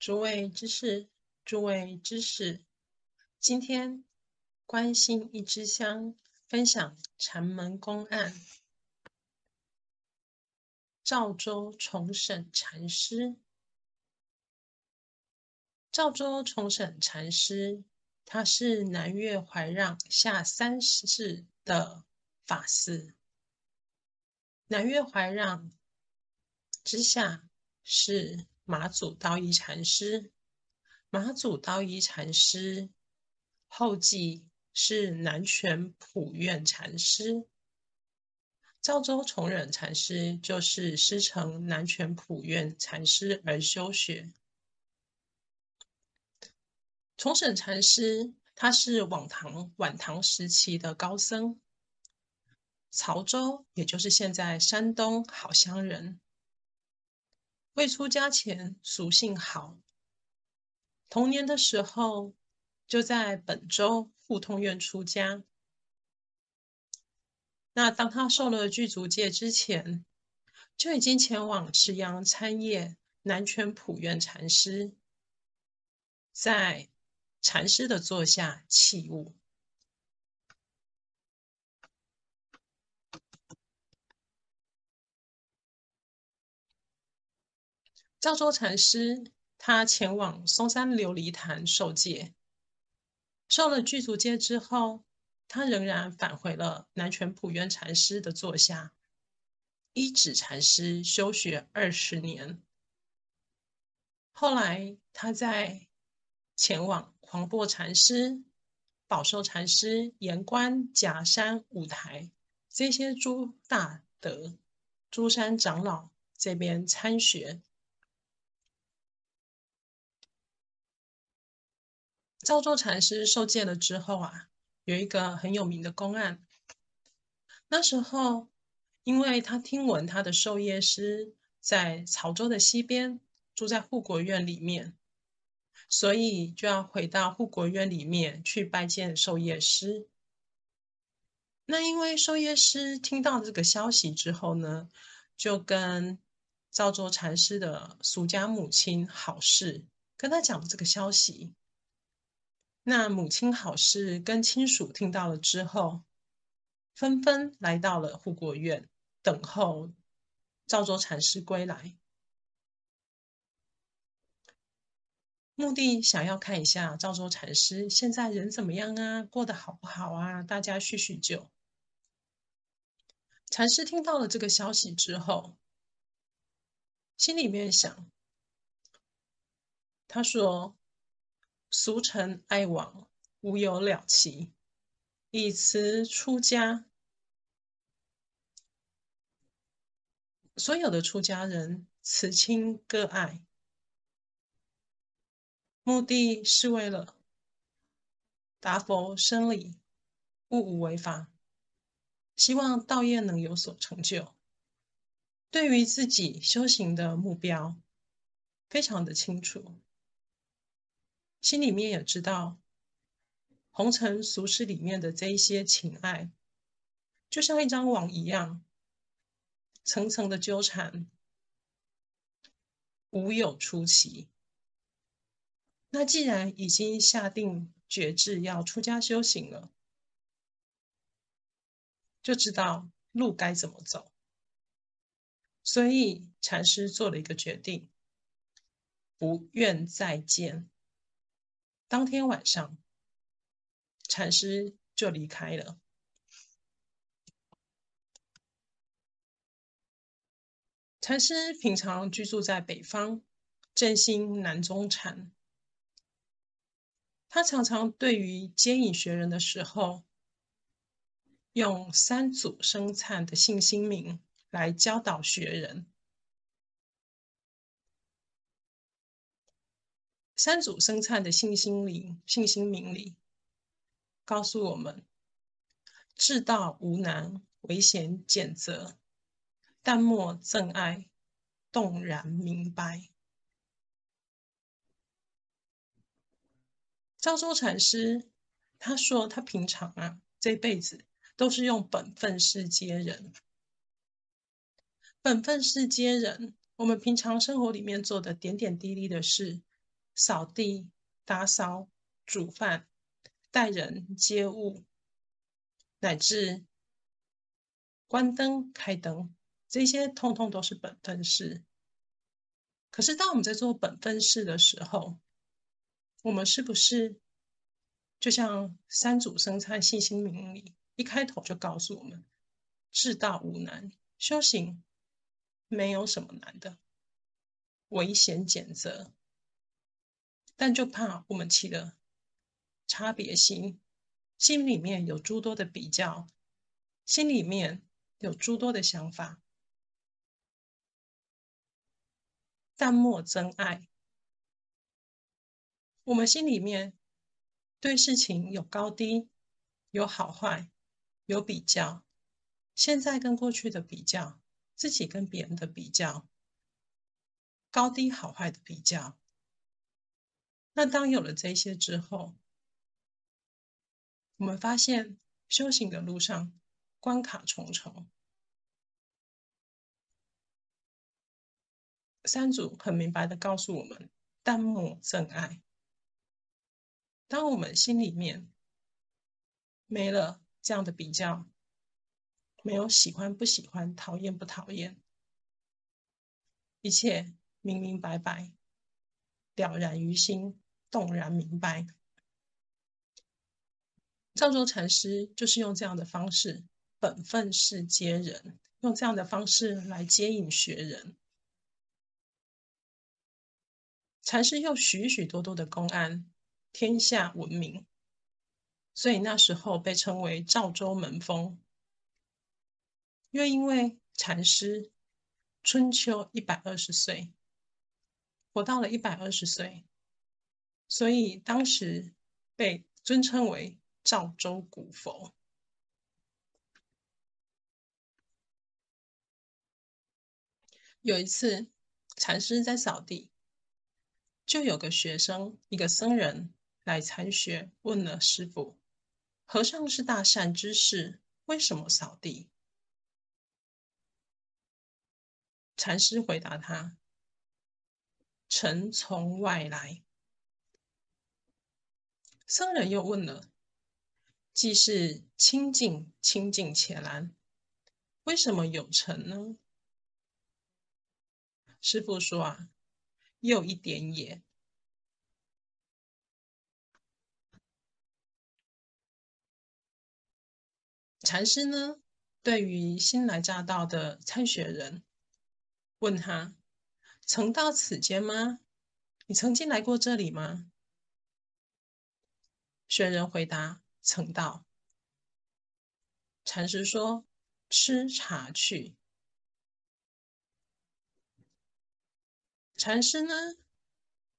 诸位知识，诸位知识，今天关心一支香，分享禅门公案。赵州重审禅师，赵州重审禅师，他是南岳怀让下三世的法师。南岳怀让之下是。马祖道一禅师，马祖道一禅师后继是南泉普愿禅师，赵州重审禅师就是师承南泉普愿禅师而修学。重审禅师他是晚唐晚唐时期的高僧，曹州也就是现在山东好乡人。未出家前，俗姓好。童年的时候，就在本州护通院出家。那当他受了具足戒之前，就已经前往池阳参谒南泉普愿禅师，在禅师的座下契悟。赵州禅师他前往嵩山琉璃潭受戒，受了具足戒之后，他仍然返回了南泉普愿禅师的座下，一指禅师修学二十年。后来，他在前往黄檗禅师、宝寿禅师、盐官、夹山、五台这些诸大德、诸山长老这边参学。赵州禅师受戒了之后啊，有一个很有名的公案。那时候，因为他听闻他的授业师在潮州的西边住在护国院里面，所以就要回到护国院里面去拜见授业师。那因为授业师听到这个消息之后呢，就跟赵州禅师的俗家母亲郝氏跟他讲了这个消息。那母亲好事跟亲属听到了之后，纷纷来到了护国院，等候赵州禅师归来，目的想要看一下赵州禅师现在人怎么样啊，过得好不好啊？大家叙叙旧。禅师听到了这个消息之后，心里面想，他说。俗尘爱往，无有了期。以辞出家，所有的出家人辞亲各爱，目的是为了达佛生理，勿无为法，希望道业能有所成就。对于自己修行的目标，非常的清楚。心里面也知道，红尘俗世里面的这一些情爱，就像一张网一样，层层的纠缠，无有出奇。那既然已经下定决志要出家修行了，就知道路该怎么走。所以禅师做了一个决定，不愿再见。当天晚上，禅师就离开了。禅师平常居住在北方，振兴南宗禅。他常常对于接引学人的时候，用三祖生忏的信心名来教导学人。三祖生忏的信心里，信心明理告诉我们：至道无难，唯嫌简择；但莫憎爱，动然明白。赵州禅师他说，他平常啊，这辈子都是用本分事接人。本分事接人，我们平常生活里面做的点点滴滴的事。扫地、打扫、煮饭、待人接物，乃至关灯、开灯，这些通通都是本分事。可是，当我们在做本分事的时候，我们是不是就像三祖生参信心明里一开头就告诉我们：“至道无难，修行没有什么难的，唯嫌拣择。”但就怕我们起了差别心，心里面有诸多的比较，心里面有诸多的想法，但莫真爱。我们心里面对事情有高低，有好坏，有比较，现在跟过去的比较，自己跟别人的比较，高低好坏的比较。那当有了这些之后，我们发现修行的路上关卡重重。三祖很明白的告诉我们：淡漠真爱。当我们心里面没了这样的比较，没有喜欢不喜欢、讨厌不讨厌，一切明明白白，了然于心。动然明白，赵州禅师就是用这样的方式，本分是接人，用这样的方式来接引学人。禅师有许许多多的公案，天下闻名，所以那时候被称为赵州门风。又因为禅师春秋一百二十岁，活到了一百二十岁。所以当时被尊称为赵州古佛。有一次，禅师在扫地，就有个学生，一个僧人来禅学，问了师父：“和尚是大善之士，为什么扫地？”禅师回答他：“臣从外来。”僧人又问了：“既是清净，清净且然，为什么有尘呢？”师父说：“啊，又一点也。”禅师呢，对于新来乍到的参学人，问他：“曾到此间吗？你曾经来过这里吗？”学人回答：“曾到。”禅师说：“吃茶去。”禅师呢，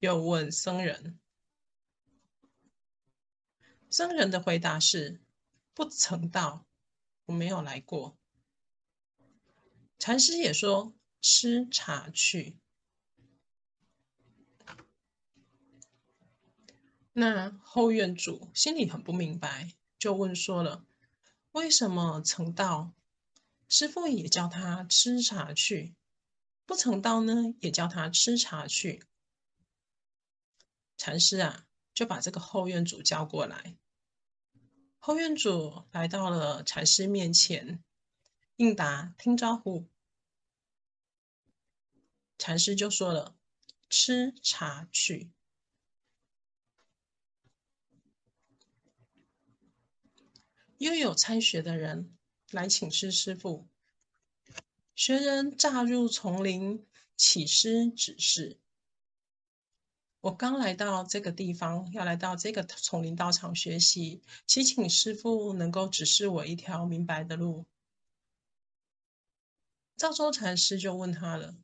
又问僧人。僧人的回答是：“不曾到，我没有来过。”禅师也说：“吃茶去。”那后院主心里很不明白，就问说了：“为什么曾到，师傅也叫他吃茶去；不曾到呢，也叫他吃茶去？”禅师啊，就把这个后院主叫过来。后院主来到了禅师面前，应答听招呼。禅师就说了：“吃茶去。”又有参学的人来请示师傅，学人乍入丛林，乞师指示。我刚来到这个地方，要来到这个丛林道场学习，祈请师傅能够指示我一条明白的路。赵州禅师就问他了：“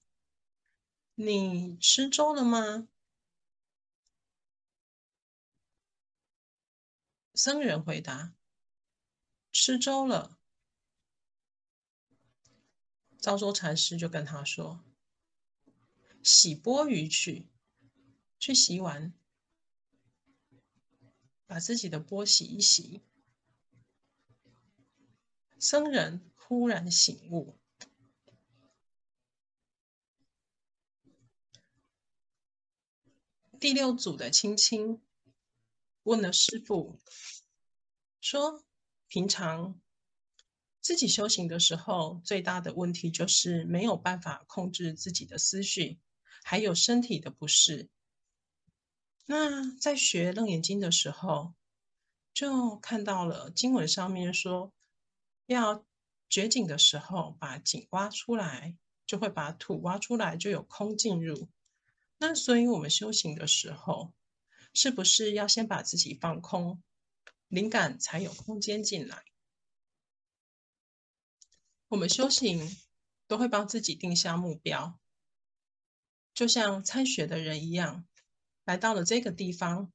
你吃粥了吗？”僧人回答。吃粥了，赵州禅师就跟他说：“洗钵盂去，去洗碗，把自己的钵洗一洗。”僧人忽然醒悟，第六组的青青问了师傅，说：“平常自己修行的时候，最大的问题就是没有办法控制自己的思绪，还有身体的不适。那在学《楞严经》的时候，就看到了经文上面说，要掘井的时候，把井挖出来，就会把土挖出来，就有空进入。那所以，我们修行的时候，是不是要先把自己放空？”灵感才有空间进来。我们修行都会帮自己定下目标，就像参学的人一样，来到了这个地方，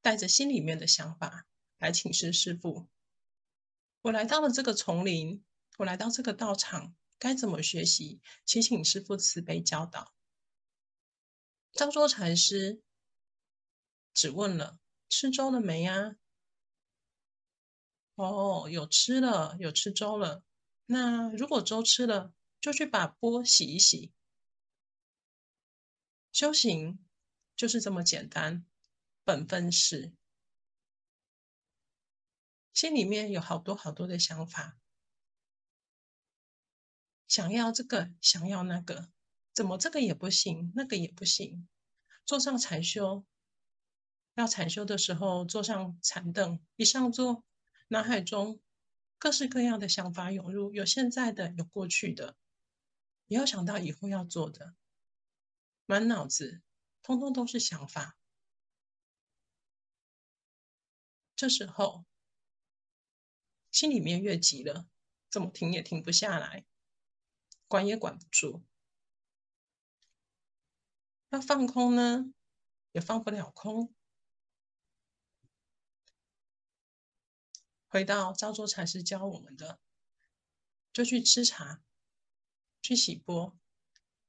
带着心里面的想法来请示师父。我来到了这个丛林，我来到这个道场，该怎么学习？请请师父慈悲教导。张卓禅师只问了。吃粥了没呀？哦，有吃了，有吃粥了。那如果粥吃了，就去把钵洗一洗。修行就是这么简单，本分事。心里面有好多好多的想法，想要这个，想要那个，怎么这个也不行，那个也不行。坐上禅修。要禅修的时候，坐上禅凳，一上座，脑海中各式各样的想法涌入，有现在的，有过去的，也要想到以后要做的，满脑子通通都是想法。这时候心里面越急了，怎么停也停不下来，管也管不住。要放空呢，也放不了空。回到昭州禅师教我们的，就去吃茶，去洗钵。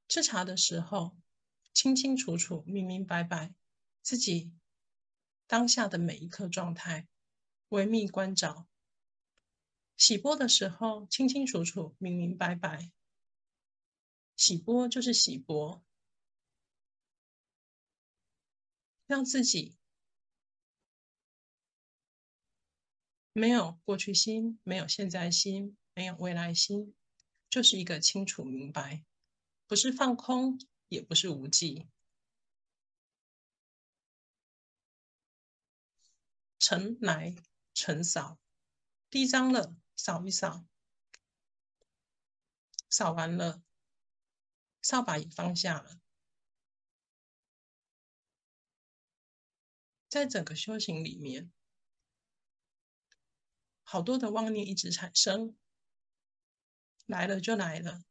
吃茶的时候，清清楚楚、明明白白，自己当下的每一刻状态，微密观照。洗钵的时候，清清楚楚、明明白白。洗钵就是洗钵，让自己。没有过去心，没有现在心，没有未来心，就是一个清楚明白，不是放空，也不是无记。尘来尘扫，地脏了扫一扫，扫完了，扫把也放下了，在整个修行里面。好多的妄念一直产生，来了就来了。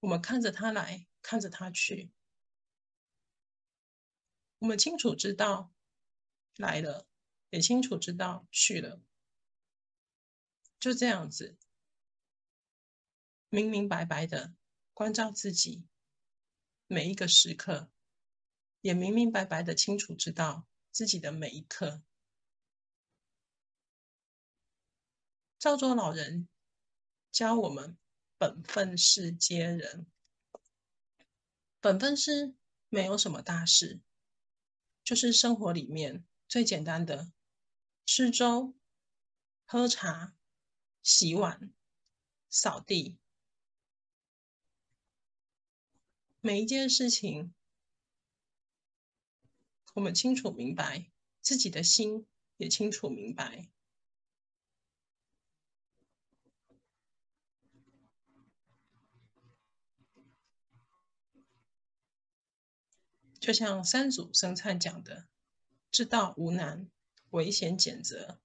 我们看着他来，看着他去。我们清楚知道来了，也清楚知道去了。就这样子，明明白白的关照自己，每一个时刻，也明明白白的清楚知道自己的每一刻。昭州老人教我们本分是皆人，本分是没有什么大事，就是生活里面最简单的吃粥、喝茶、洗碗、扫地，每一件事情，我们清楚明白，自己的心也清楚明白。就像三祖僧璨讲的：“知道无难，唯嫌拣择。”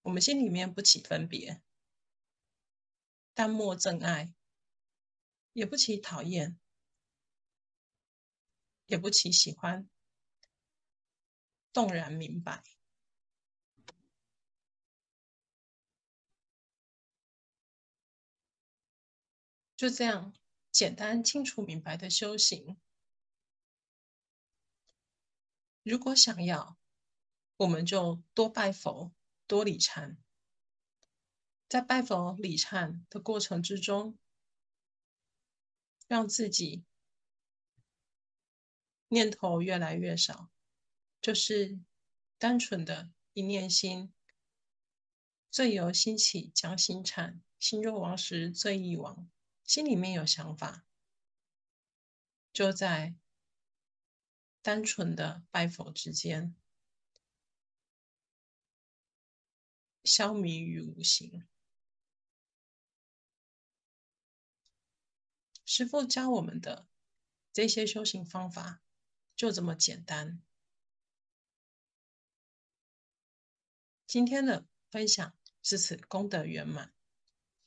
我们心里面不起分别，淡漠憎爱，也不起讨厌，也不起喜欢，动然明白。就这样简单、清楚、明白的修行。如果想要，我们就多拜佛，多礼忏。在拜佛礼忏的过程之中，让自己念头越来越少，就是单纯的一念心。罪由心起，将心馋。心若亡时，罪亦亡。心里面有想法，就在单纯的拜佛之间，消弭于无形。师父教我们的这些修行方法，就这么简单。今天的分享至此功德圆满，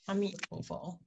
阿弥陀佛。